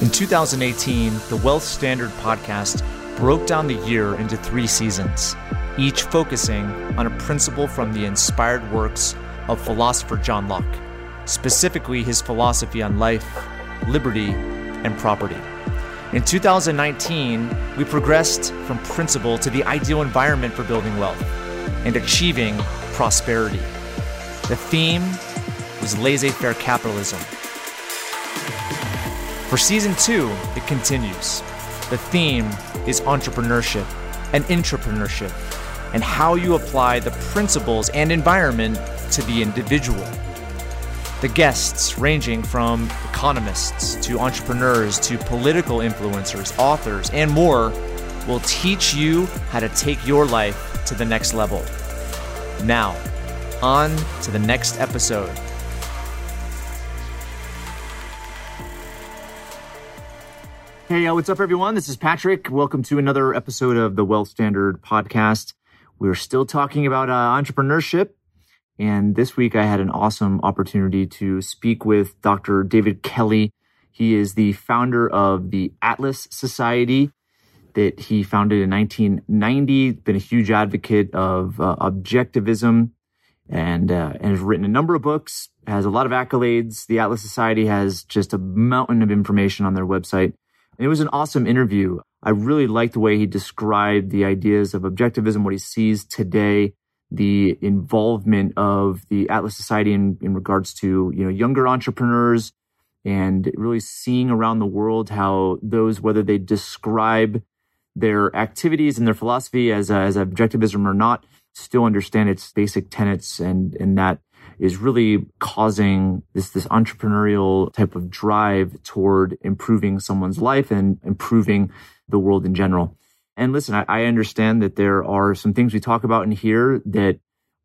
In 2018, the Wealth Standard podcast broke down the year into three seasons, each focusing on a principle from the inspired works of philosopher John Locke, specifically his philosophy on life, liberty, and property. In 2019, we progressed from principle to the ideal environment for building wealth and achieving prosperity. The theme was laissez faire capitalism. For season two, it continues. The theme is entrepreneurship and intrapreneurship, and how you apply the principles and environment to the individual. The guests, ranging from economists to entrepreneurs to political influencers, authors, and more, will teach you how to take your life to the next level. Now, on to the next episode. Hey, what's up, everyone? This is Patrick. Welcome to another episode of the Wealth Standard podcast. We're still talking about uh, entrepreneurship. And this week, I had an awesome opportunity to speak with Dr. David Kelley. He is the founder of the Atlas Society that he founded in 1990. Been a huge advocate of uh, objectivism and uh, and has written a number of books. Has a lot of accolades. The Atlas Society has just a mountain of information on their website. And it was an awesome interview. I really liked the way he described the ideas of objectivism, what he sees today, the involvement of the Atlas Society in, in regards to, you know, younger entrepreneurs and really seeing around the world how those, whether they describe their activities and their philosophy as, uh, as objectivism or not, still understand its basic tenets and, and that is really causing this, this entrepreneurial type of drive toward improving someone's life and improving the world in general. And listen, I, I understand that there are some things we talk about in here that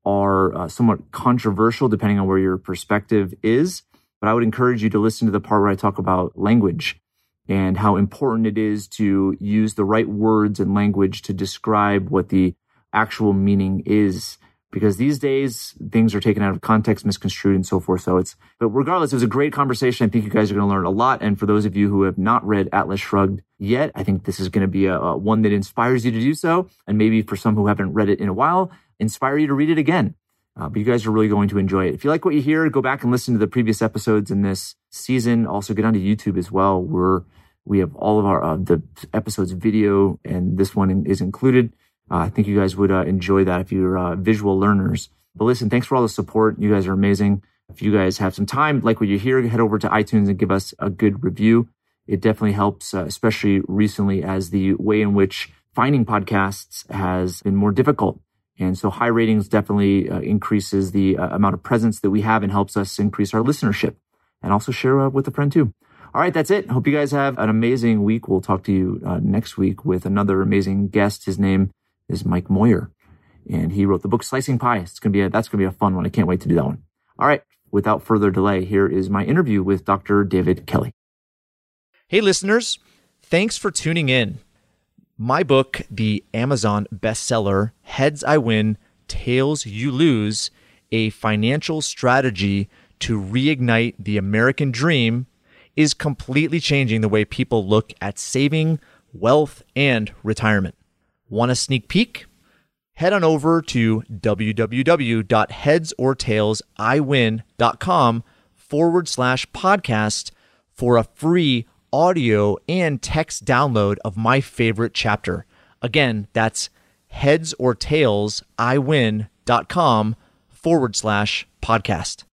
are uh, somewhat controversial depending on where your perspective is. But I would encourage you to listen to the part where I talk about language and how important it is to use the right words and language to describe what the actual meaning is because these days things are taken out of context, misconstrued, and so forth. So it's, but regardless, it was a great conversation. I think you guys are going to learn a lot. And for those of you who have not read Atlas Shrugged yet, I think this is going to be a, a one that inspires you to do so. And maybe for some who haven't read it in a while, inspire you to read it again. Uh, but you guys are really going to enjoy it. If you like what you hear, go back and listen to the previous episodes in this season. Also, get onto YouTube as well. We're we have all of our uh, the episodes video, and this one is included. Uh, I think you guys would uh, enjoy that if you're uh, visual learners. But listen, thanks for all the support. You guys are amazing. If you guys have some time, like what you hear, head over to iTunes and give us a good review. It definitely helps, uh, especially recently as the way in which finding podcasts has been more difficult. And so high ratings definitely uh, increases the uh, amount of presence that we have and helps us increase our listenership and also share with a friend too. All right, that's it. Hope you guys have an amazing week. We'll talk to you next week with another amazing guest. His name is Mike Moyer. And he wrote the book Slicing Pie. It's to be a, that's to be a fun one. I can't wait to do that one. All right. Without further delay, here is my interview with Dr. David Kelley. Hey, listeners. Thanks for tuning in. My book, the Amazon bestseller, Heads I Win, Tails You Lose, a financial strategy to reignite the American dream, is completely changing the way people look at saving, wealth, and retirement. Want a sneak peek? Head on over to www.headsortailsiwin.com forward slash podcast for a free audio and text download of my favorite chapter. Again, that's headsortailsiwin.com forward slash podcast.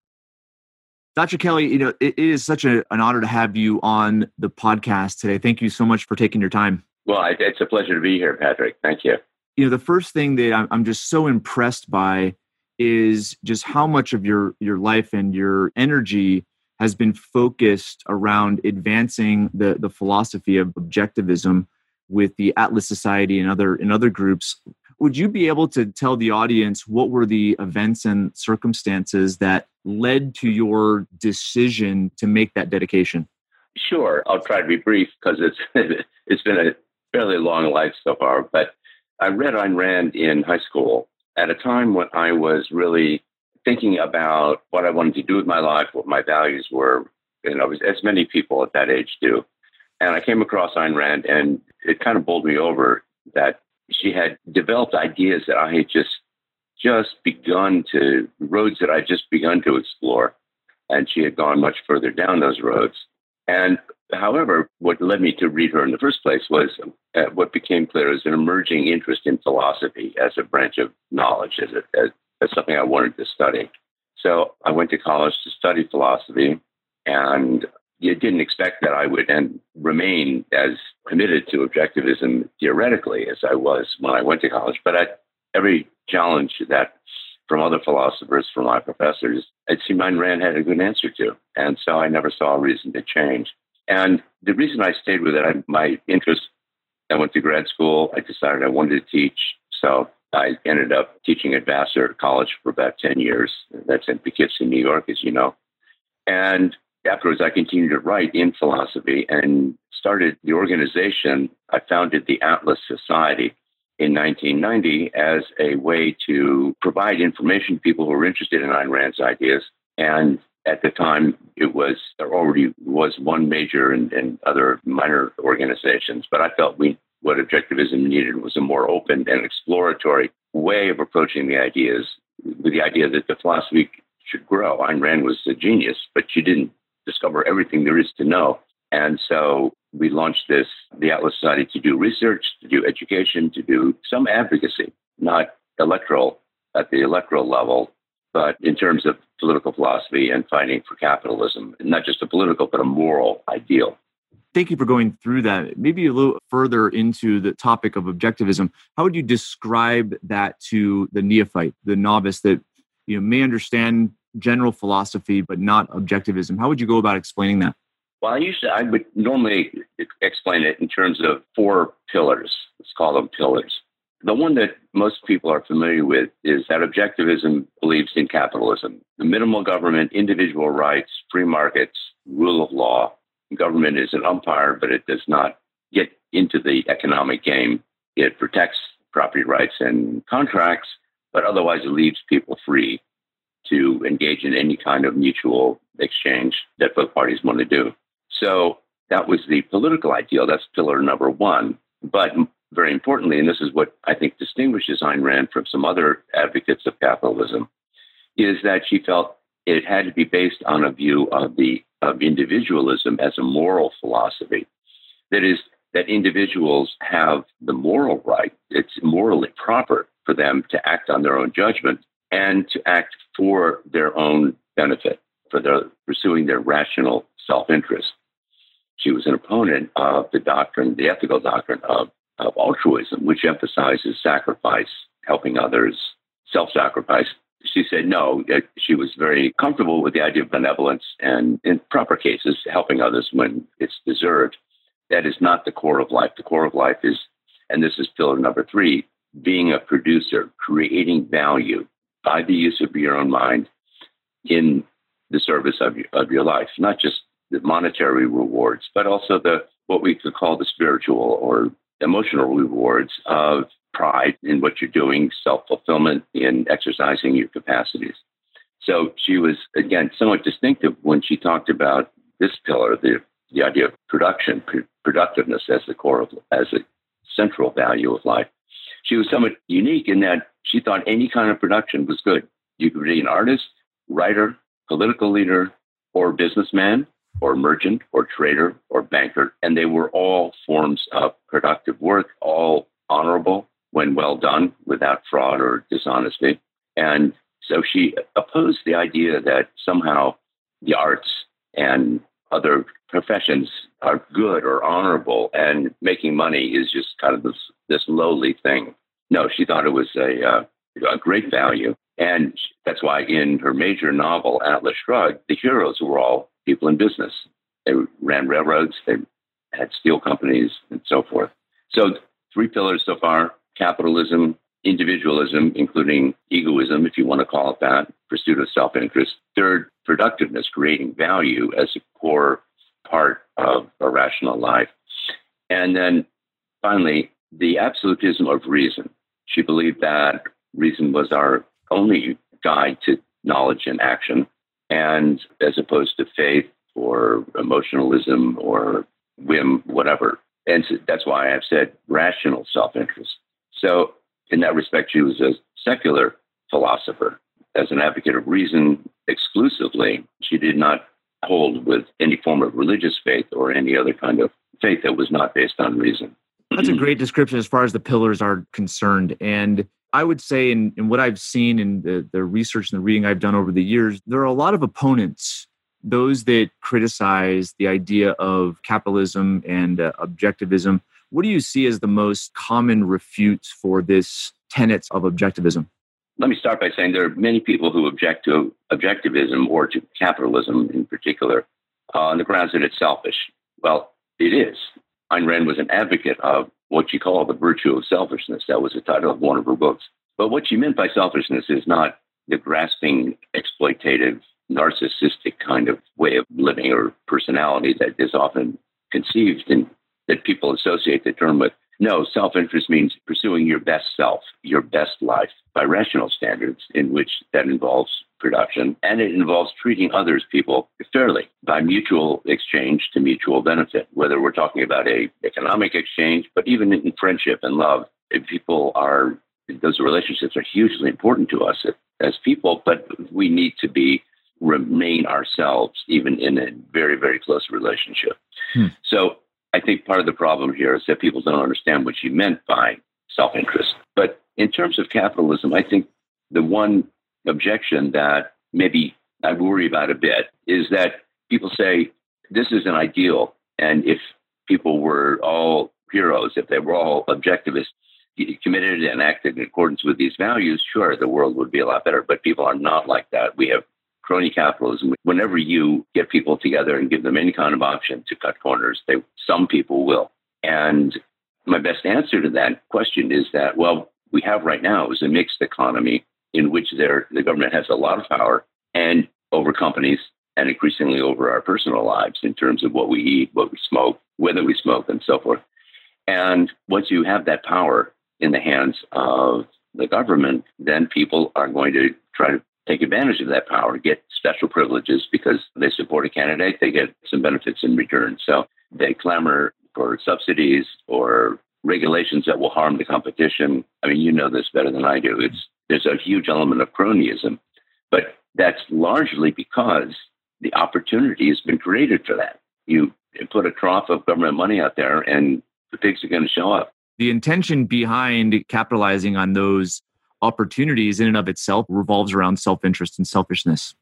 Dr. Kelley, you know, it is such a, an honor to have you on the podcast today. Thank you so much for taking your time. Well, it's a pleasure to be here, Patrick. Thank you. You know, the first thing that I'm, just so impressed by is just how much of your your life and your energy has been focused around advancing the the philosophy of objectivism with the Atlas Society and other and other groups. Would you be able to tell the audience what were the events and circumstances that led to your decision to make that dedication? Sure, I'll try to be brief because it's it's been a fairly long life so far, but I read Ayn Rand in high school at a time when I was really thinking about what I wanted to do with my life, what my values were, you know, as many people at that age do. And I came across Ayn Rand, and it kind of bowled me over that she had developed ideas that I had just just begun to roads that I just begun to explore, and she had gone much further down those roads. And however, what led me to read her in the first place was uh, what became clear as an emerging interest in philosophy as a branch of knowledge, as, a, as, as something I wanted to study. So I went to college to study philosophy, and you didn't expect that I would and remain as committed to objectivism theoretically as I was when I went to college. But at every challenge that from other philosophers, from my professors, it seemed Ayn Rand had a good answer to. And so I never saw a reason to change. And the reason I stayed with it, I, my interest, I went to grad school. I decided I wanted to teach. So I ended up teaching at Vassar College for about 10 years. That's in Poughkeepsie, New York, as you know. And afterwards, I continued to write in philosophy and started the organization. I founded the Atlas Society in 1990 as a way to provide information to people who were interested in Ayn Rand's ideas. And at the time, it was there already was one major and, and other minor organizations, but I felt we what objectivism needed was a more open and exploratory way of approaching the ideas with the idea that the philosophy should grow. Ayn Rand was a genius, but she didn't discover everything there is to know. And so we launched this, the Atlas Society, to do research, to do education, to do some advocacy, not electoral at the electoral level, but in terms of political philosophy and fighting for capitalism, not just a political, but a moral ideal. Thank you for going through that. Maybe a little further into the topic of objectivism. How would you describe that to the neophyte, the novice that you know may understand general philosophy but not objectivism? How would you go about explaining that? Well, I usually I would normally explain it in terms of four pillars. Let's call them pillars. The one that most people are familiar with is that objectivism believes in capitalism, the minimal government, individual rights, free markets, rule of law, government is an umpire, but it does not get into the economic game. It protects property rights and contracts, but otherwise it leaves people free to engage in any kind of mutual exchange that both parties want to do. So that was the political ideal. That's pillar number one. But very importantly, and this is what I think distinguishes Ayn Rand from some other advocates of capitalism, is that she felt it had to be based on a view of the of individualism as a moral philosophy. That is, that individuals have the moral right, it's morally proper for them to act on their own judgment and to act for their own benefit, for their pursuing their rational self interest. She was an opponent of the doctrine, the ethical doctrine of, of altruism, which emphasizes sacrifice, helping others, self sacrifice, she said no. She was very comfortable with the idea of benevolence and, in proper cases, helping others when it's deserved. That is not the core of life. The core of life is, and this is pillar number three, being a producer, creating value by the use of your own mind in the service of your, of your life, not just the monetary rewards, but also the what we could call the spiritual or emotional rewards of pride in what you're doing, self fulfillment in exercising your capacities. So she was, again, somewhat distinctive when she talked about this pillar, the, the idea of production, productiveness as the core of, as a central value of life. She was somewhat unique in that she thought any kind of production was good. You could be an artist, writer, political leader, or businessman, or merchant, or trader, or banker, and they were all forms of productive work, all honorable, when well done without fraud or dishonesty. And so she opposed the idea that somehow the arts and other professions are good or honorable and making money is just kind of this, this lowly thing. No, she thought it was a, uh, a great value. And that's why in her major novel, Atlas Shrugged, the heroes were all people in business. They ran railroads, they had steel companies, and so forth. So, three pillars so far capitalism, individualism, including egoism, if you want to call it that, pursuit of self interest. Third, productiveness, creating value as a core part of a rational life. And then finally, the absolutism of reason. She believed that reason was our only guide to knowledge and action, and as opposed to faith or emotionalism or whim, whatever. And so that's why I've said rational self interest. So, in that respect, she was a secular philosopher. As an advocate of reason exclusively, she did not hold with any form of religious faith or any other kind of faith that was not based on reason. That's a great description as far as the pillars are concerned. And I would say, in, in what I've seen in the, the research and the reading I've done over the years, there are a lot of opponents, those that criticize the idea of capitalism and uh, objectivism. What do you see as the most common refutes for this tenets of objectivism? Let me start by saying there are many people who object to objectivism or to capitalism in particular uh, on the grounds that it's selfish. Well, it is. Ayn Rand was an advocate of what she called the virtue of selfishness. That was the title of one of her books. But what she meant by selfishness is not the grasping, exploitative, narcissistic kind of way of living or personality that is often conceived and that people associate the term with. No, self interest means pursuing your best self, your best life by rational standards, in which that involves production and it involves treating others, people, fairly by mutual exchange to mutual benefit, whether we're talking about a economic exchange, but even in friendship and love. If people are, those relationships are hugely important to us as people, but we need to be remain ourselves even in a very, very close relationship. Hmm. So I think part of the problem here is that people don't understand what she meant by self interest. But in terms of capitalism, I think the one objection that maybe I worry about a bit is that people say this is an ideal. And if people were all heroes, if they were all objectivists, committed and acted in accordance with these values, sure, the world would be a lot better. But people are not like that. We have crony capitalism. Whenever you get people together and give them any kind of option to cut corners, they some people will. And my best answer to that question is that well, we have right now is a mixed economy in which there the government has a lot of power and over companies and increasingly over our personal lives in terms of what we eat, what we smoke, whether we smoke, and so forth. And once you have that power in the hands of the government, then people are going to try to take advantage of that power, get special privileges because they support a candidate, they get some benefits in return. So they clamor for subsidies or regulations that will harm the competition. I mean, you know this better than I do. It's there's a huge element of cronyism, but that's largely because the opportunity has been created for that. You put a trough of government money out there, and the pigs are going to show up. The intention behind capitalizing on those opportunities in and of itself revolves around self interest and selfishness.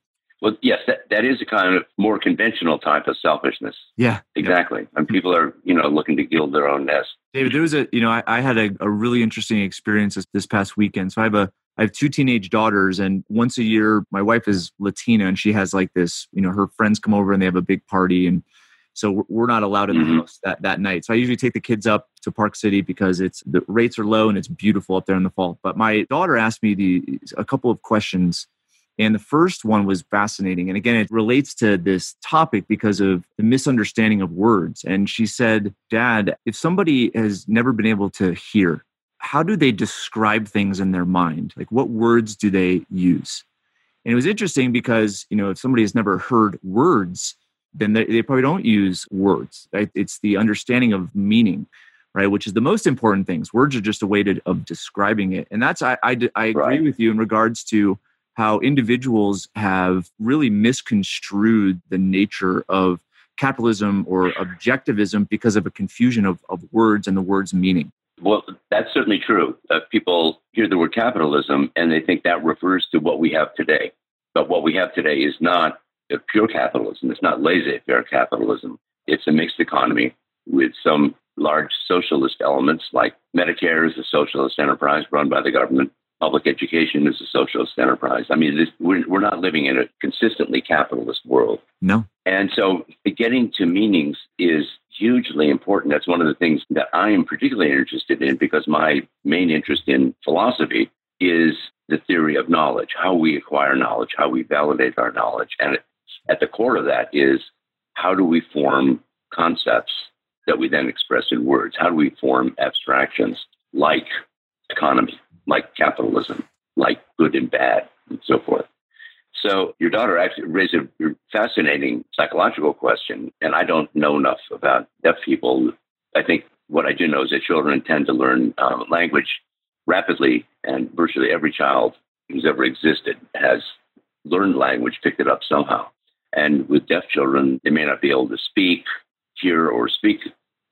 Well, yes, that, that is a kind of more conventional type of selfishness. Yeah, exactly. And people are, you know, looking to gild their own nest. David, there was a, you know, I, I had a, a, really interesting experience this, this past weekend. So I have a, I have two teenage daughters, and once a year, my wife is Latina, and she has like this, you know, her friends come over and they have a big party, and so we're not allowed in the mm-hmm. house that, that night. So I usually take the kids up to Park City because it's the rates are low and it's beautiful up there in the fall. But my daughter asked me the a couple of questions. And the first one was fascinating. And again, it relates to this topic because of the misunderstanding of words. And she said, Dad, if somebody has never been able to hear, how do they describe things in their mind? Like, what words do they use? And it was interesting because, you know, if somebody has never heard words, then they, they probably don't use words. Right? It's the understanding of meaning, right? Which is the most important things. Words are just a way to, of describing it. And that's, I, I, I agree right. with you in regards to how individuals have really misconstrued the nature of capitalism or objectivism because of a confusion of, of words and the word's meaning. Well, that's certainly true. Uh, people hear the word capitalism and they think that refers to what we have today. But what we have today is not pure capitalism. It's not laissez-faire capitalism. It's a mixed economy with some large socialist elements, like Medicare is a socialist enterprise run by the government. Public education is a socialist enterprise. I mean, this, we're, we're not living in a consistently capitalist world. No. And so getting to meanings is hugely important. That's one of the things that I am particularly interested in because my main interest in philosophy is the theory of knowledge, how we acquire knowledge, how we validate our knowledge. And at the core of that is how do we form concepts that we then express in words? How do we form abstractions like economy, like capitalism, like good and bad, and so forth? So your daughter actually raised a fascinating psychological question, and I don't know enough about deaf people. I think what I do know is that children tend to learn um, language rapidly, and virtually every child who's ever existed has learned language, picked it up somehow. And with deaf children, they may not be able to speak, hear, or speak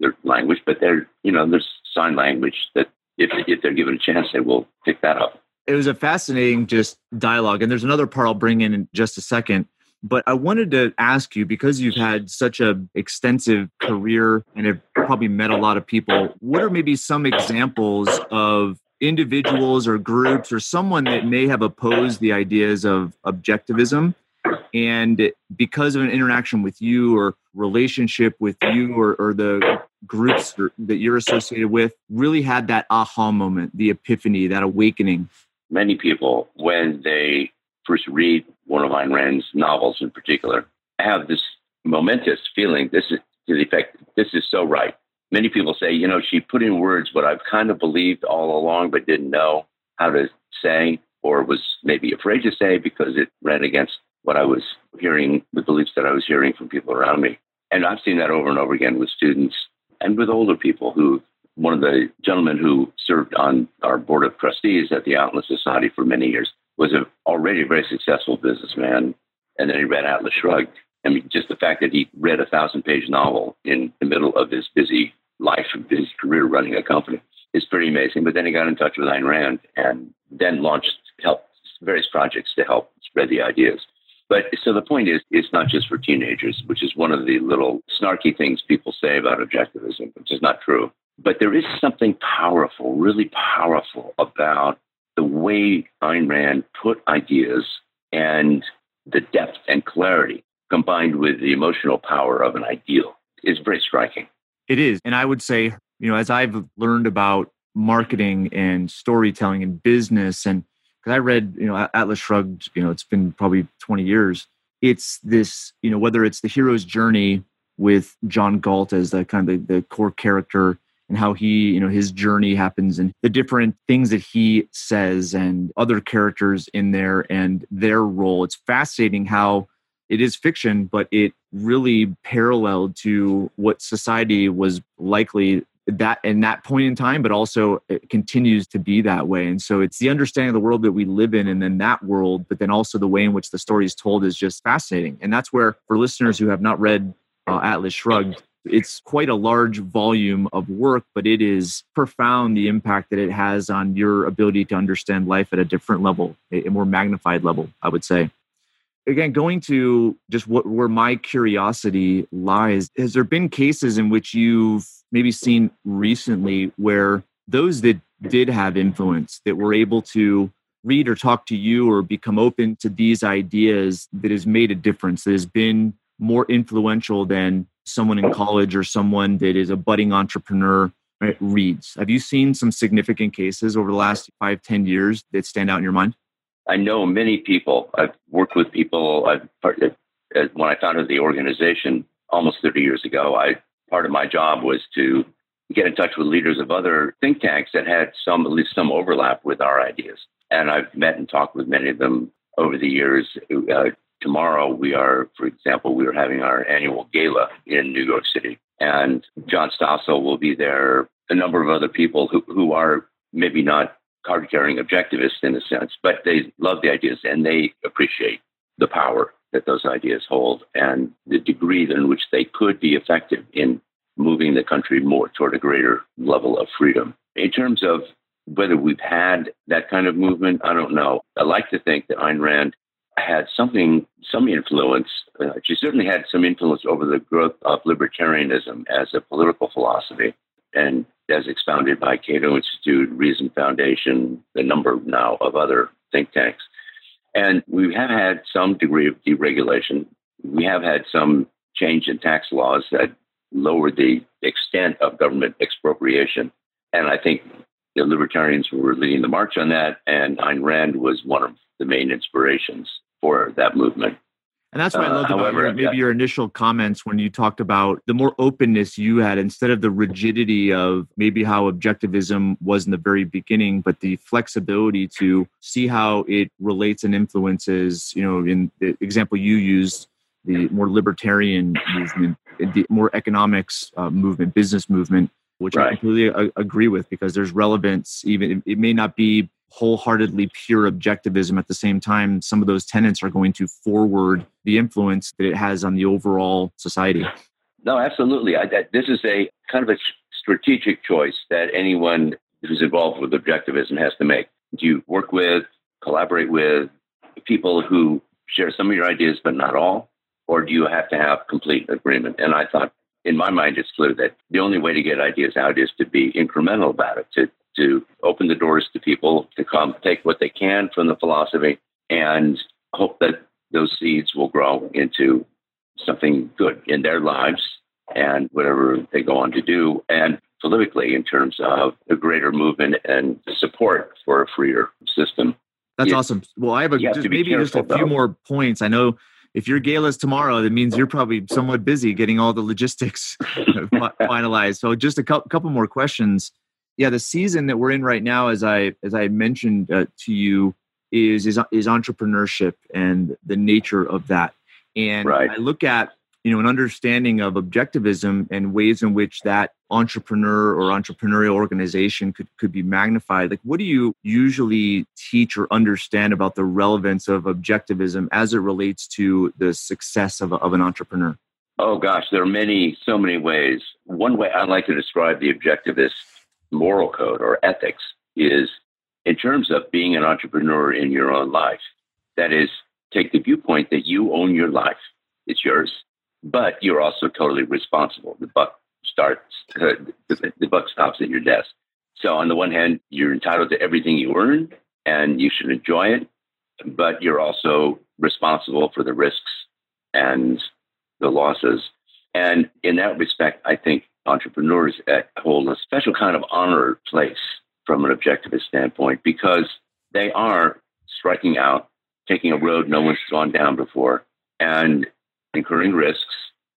their language, but they're, you know, there's sign language that if, if they're given a chance, they will pick that up. It was a fascinating just dialogue. And there's another part I'll bring in in just a second. But I wanted to ask you because you've had such a extensive career and have probably met a lot of people. What are maybe some examples of individuals or groups or someone that may have opposed the ideas of objectivism and because of an interaction with you or relationship with you or, or the groups that you're associated with really had that aha moment the epiphany that awakening. Many people when they first read one of Ayn Rand's novels in particular have this momentous feeling this is to the effect this is so right. Many people say you know she put in words what i've kind of believed all along but didn't know how to say or was maybe afraid to say because it ran against what I was hearing, the beliefs that I was hearing from people around me. And I've seen that over and over again with students and with older people who, one of the gentlemen who served on our board of trustees at the Atlas Society for many years was a, already a very successful businessman. And then he read Atlas Shrugged. I mean, just the fact that he read a thousand page novel in the middle of his busy life his career running a company is pretty amazing. But then he got in touch with Ayn Rand and then launched, helped various projects to help spread the ideas. But so the point is, it's not just for teenagers, which is one of the little snarky things people say about objectivism, which is not true. But there is something powerful, really powerful about the way Ayn Rand put ideas and the depth and clarity combined with the emotional power of an ideal is very striking. It is. And I would say, you know, as I've learned about marketing and storytelling and business and because I read, you know, Atlas Shrugged, you know, it's been probably 20 years. It's this, you know, whether it's the hero's journey with John Galt as the kind of the, the core character and how he, you know, his journey happens and the different things that he says and other characters in there and their role. It's fascinating how it is fiction, but it really paralleled to what society was likely that in that point in time, but also it continues to be that way. And so it's the understanding of the world that we live in and then that world, but then also the way in which the story is told is just fascinating. And that's where, for listeners who have not read uh, Atlas Shrugged, it's quite a large volume of work, but it is profound the impact that it has on your ability to understand life at a different level, a more magnified level, I would say again going to just what where my curiosity lies has there been cases in which you've maybe seen recently where those that did have influence that were able to read or talk to you or become open to these ideas that has made a difference that has been more influential than someone in college or someone that is a budding entrepreneur right, reads? Have you seen some significant cases over the last five ten years that stand out in your mind i know many people i've worked with people i've when i founded the organization almost 30 years ago i part of my job was to get in touch with leaders of other think tanks that had some, at least some overlap with our ideas. And I've met and talked with many of them over the years. Uh, tomorrow, we are, for example, we are having our annual gala in New York City. And John Stossel will be there, a number of other people who, who are maybe not card carrying objectivists in a sense, but they love the ideas and they appreciate the power that those ideas hold and the degree in which they could be effective in moving the country more toward a greater level of freedom. In terms of whether we've had that kind of movement, I don't know. I like to think that Ayn Rand had something, some influence. Uh, she certainly had some influence over the growth of libertarianism as a political philosophy, and as expounded by Cato Institute, Reason Foundation, the number now of other think tanks. And we have had some degree of deregulation. We have had some change in tax laws that lowered the extent of government expropriation. And I think the libertarians were leading the march on that, and Ayn Rand was one of the main inspirations for that movement. And that's what I Uh, loved about however, your, maybe yeah. your initial comments when you talked about the more openness you had instead of the rigidity of maybe how objectivism was in the very beginning, but the flexibility to see how it relates and influences, you know, in the example you used, the more libertarian movement, the more economics uh, movement, business movement, which I completely a- agree with because there's relevance, even it may not be wholeheartedly pure objectivism at the same time some of those tenets are going to forward the influence that it has on the overall society No, absolutely. I, that, this is a kind of a strategic choice that anyone who's involved with objectivism has to make. Do you work with, collaborate with people who share some of your ideas but not all, or do you have to have complete agreement? And I thought, in my mind, it's clear that the only way to get ideas out is to be incremental about it, to to open the doors to people to come take what they can from the philosophy and hope that those seeds will grow into something good in their lives and whatever they go on to do, and politically in terms of a greater movement and support for a freer system. that's Yeah. awesome well i have a have just maybe just a careful, few though. more points i know if you're gala's tomorrow that means you're probably somewhat busy getting all the logistics finalized. So just a cou- couple more questions. Yeah the season that we're in right now as i as i mentioned uh, to you is is is entrepreneurship and the nature of that. And Right. i look at you know an understanding of objectivism and ways in which that entrepreneur or entrepreneurial organization could could be magnified like what do you usually teach or understand about the relevance of objectivism as it relates to the success of, a, of an entrepreneur Oh gosh, there are many, so many ways. One way I like to describe the objectivist moral code or ethics is in terms of being an entrepreneur in your own life. That is, take the viewpoint that you own your life, it's yours, but you're also totally responsible. The buck starts, uh, the, the buck stops at your desk. So on the one hand, you're entitled to everything you earn, and you should enjoy it, but you're also responsible for the risks and the losses. And in that respect, I think entrepreneurs hold a special kind of honor place from an objectivist standpoint because they are striking out, taking a road no one's gone down before, and incurring risks.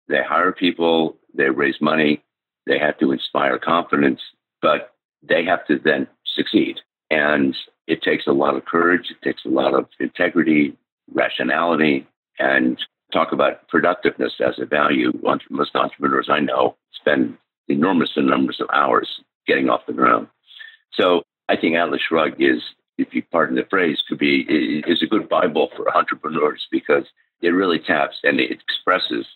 They hire people, they raise money, they have to inspire confidence, but they have to then succeed. And it takes a lot of courage, it takes a lot of integrity, rationality, and talk about productiveness as a value. Most entrepreneurs I know spend enormous numbers of hours getting off the ground. So I think Atlas Shrugged is, if you pardon the phrase, could be is a good Bible for entrepreneurs because it really taps and it expresses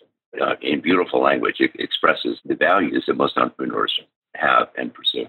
uh, in beautiful language. It expresses the values that most entrepreneurs have and pursue.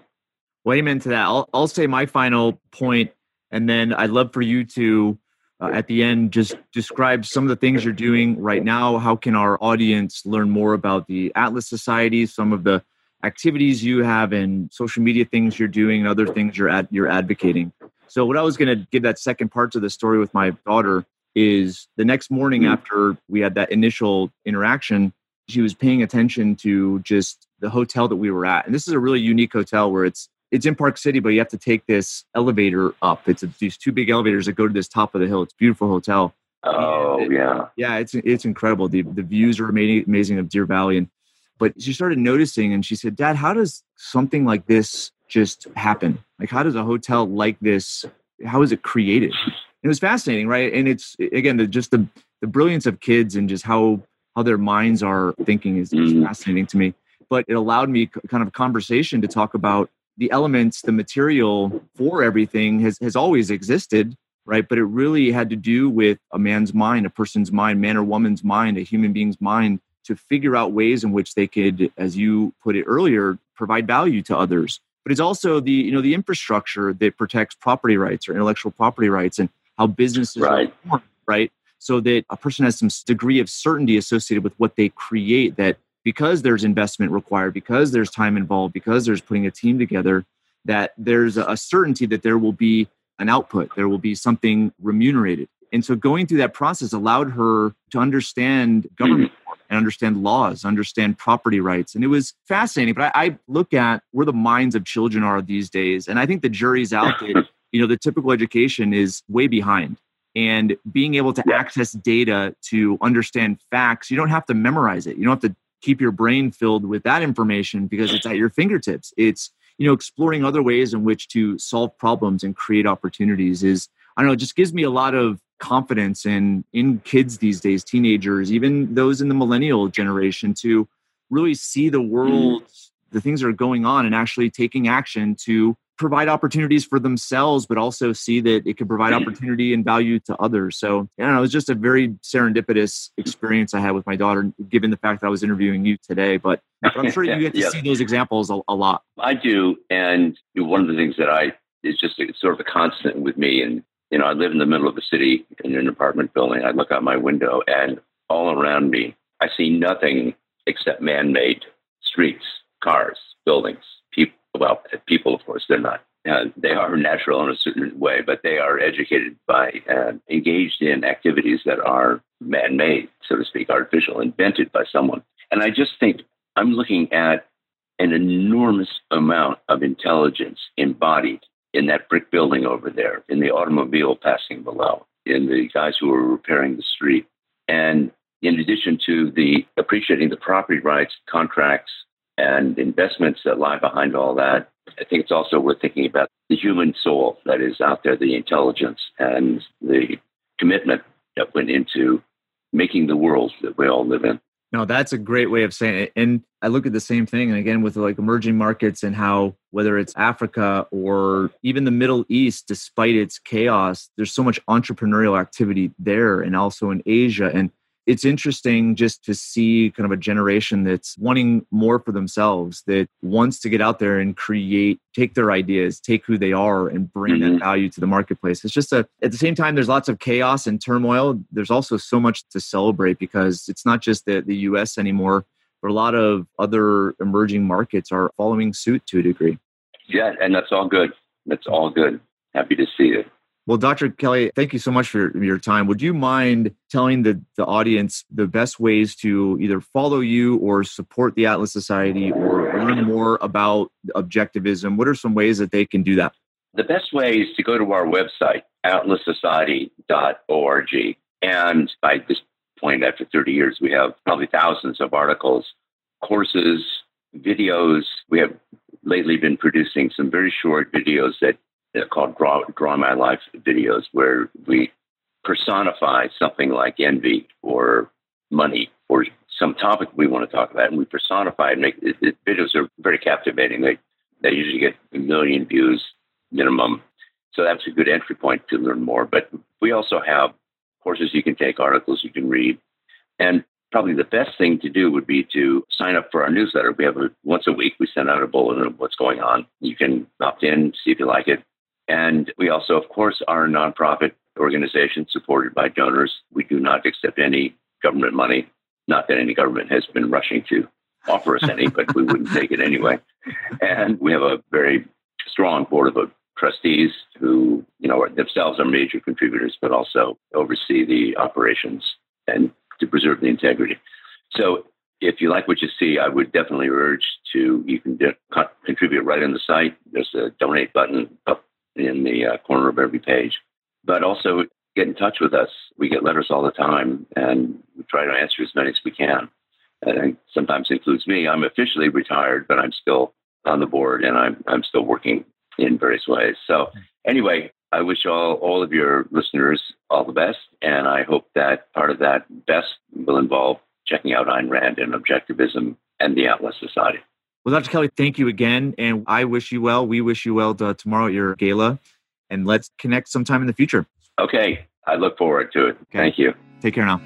well amen to that i'll, I'll say my final point and then i'd love for you to uh, at the end just describe some of the things you're doing right now how can our audience learn more about the atlas society some of the activities you have and social media things you're doing and other things you're at you're advocating so what i was going to give that second part to the story with my daughter is the next morning Mhm. after we had that initial interaction she was paying attention to just the hotel that we were at and this is a really unique hotel where it's it's in Park City, but you have to take this elevator up. It's a, these two big elevators that go to this top of the hill. It's a beautiful hotel. Oh And- yeah, Yeah, it's it's incredible. The the views are amazing, amazing of Deer Valley. And but she started noticing, and she said, "Dad, how does something like this just happen? Like, how does a hotel like this? How is it created?" It was fascinating, right? And it's again the just the the brilliance of kids and just how how their minds are thinking is, is Mhm. fascinating to me. But it allowed me kind of a conversation to talk about the elements, the material for everything has has always existed, right? But it really had to do with a man's mind, a person's mind, man or woman's mind, a human being's mind to figure out ways in which they could, as you put it earlier, provide value to others. But it's also the, you know, the infrastructure that protects property rights or intellectual property rights and how businesses Right. are formed, right? So that a person has some degree of certainty associated with what they create that because there's investment required, because there's time involved, because there's putting a team together, that there's a certainty that there will be an output, there will be something remunerated. And so going through that process allowed her to understand hmm. government and understand laws, understand property rights. And it was fascinating. But I, I look at where the minds of children are these days. And I think the jury's out that, you know, the typical education is way behind. and being able to Yeah. access data to understand facts. You don't have to memorize it. You don't have to keep your brain filled with that information because it's at your fingertips. It's you know exploring other ways in which to solve problems and create opportunities is I don't know, it just gives me a lot of confidence in in kids these days, teenagers, even those in the millennial generation to really see the mm-hmm. world, the things that are going on and actually taking action to provide opportunities for themselves, but also see that it can provide mm-hmm. opportunity and value to others. So, I don't know, it was just a very serendipitous experience I had with my daughter, given the fact that I was interviewing you today. But I'm sure you get to Yeah. see those examples a, a lot. I do, and one of the things that I is just a, sort of a constant with me. And you know, I live in the middle of the city in an apartment building. I look out my window, and all around me, I see nothing except man-made streets, cars, buildings. Well, people, of course, they're not. Uh, they are natural in a certain way, but they are educated by and engaged in activities that are man-made, so to speak, artificial, invented by someone. And I just think I'm looking at an enormous amount of intelligence embodied in that brick building over there, in the automobile passing below, in the guys who are repairing the street. And in addition to the appreciating the property rights, contracts, and investments that lie behind all that, I think it's also worth thinking about the human soul that is out there, the intelligence and the commitment that went into making the world that we all live in. No, that's a great way of saying it. And I look at the same thing, and again with like emerging markets and how whether it's Africa or even the Middle East, despite its chaos, there's so much entrepreneurial activity there, and also in Asia. And it's interesting just to see kind of a generation that's wanting more for themselves, that wants to get out there and create, take their ideas, take who they are, and bring that Mhm. value to the marketplace. It's just a, at the same time, there's lots of chaos and turmoil. There's also so much to celebrate because it's not just the, the US anymore, but a lot of other emerging markets are following suit to a degree. Yeah, and that's all good. That's all good. Happy to see it. Well, Dr. Kelley, thank you so much for your time. Would you mind telling the, the audience the best ways to either follow you or support the Atlas Society or learn more about objectivism? What are some ways that they can do that? The best way is to go to our website, atlassociety.org. And by this point, after 30 years, we have probably thousands of articles, courses, videos. We have lately been producing some very short videos that are called Draw, Draw My Life videos, where we personify something like envy or money or some topic we want to talk about, and we personify it. Make it, it, videos are very captivating. They they usually get a million views minimum, so that's a good entry point to learn more. But we also have courses you can take, articles you can read, and probably the best thing to do would be to sign up for our newsletter. We have a once a week we send out a bulletin of what's going on. You can opt in, see if you like it. And we also, of course, are a nonprofit organization supported by donors. We do not accept any government money. Not that any government has been rushing to offer us any, but we wouldn't take it anyway. And we have a very strong board of trustees who, you know, are themselves are major contributors, but also oversee the operations and to preserve the integrity. So if you like what you see, I would definitely urge to, you can contribute right on the site. There's a donate button up in the uh, corner of every page. But also get in touch with us. We get letters all the time and we try to answer as many as we can. And sometimes includes me. I'm officially retired, but I'm still on the board and I'm, I'm still working in various ways. So anyway, I wish all, all of your listeners all the best. And I hope that part of that best will involve checking out Ayn Rand and Objectivism and the Atlas Society. Well, Dr. Kelley, thank you again. And I wish you well. We wish you well to, tomorrow at your gala. And let's connect sometime in the future. Okay. I look forward to it. Okay. Thank you. Take care now.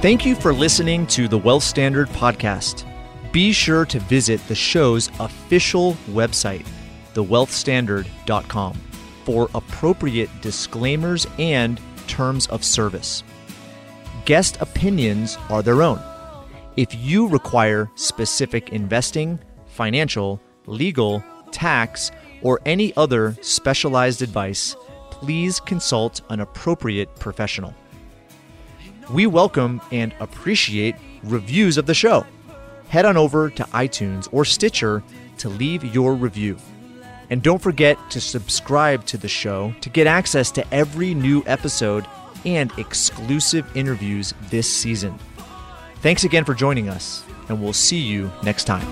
Thank you for listening to the Wealth Standard Podcast. Be sure to visit the show's official website, thewealthstandard.com, for appropriate disclaimers and terms of service. Guest opinions are their own. If you require specific investing, financial, legal, tax, or any other specialized advice, please consult an appropriate professional. We welcome and appreciate reviews of the show. Head on over to iTunes or Stitcher to leave your review. And don't forget to subscribe to the show to get access to every new episode and exclusive interviews this season. Thanks again for joining us, and we'll see you next time.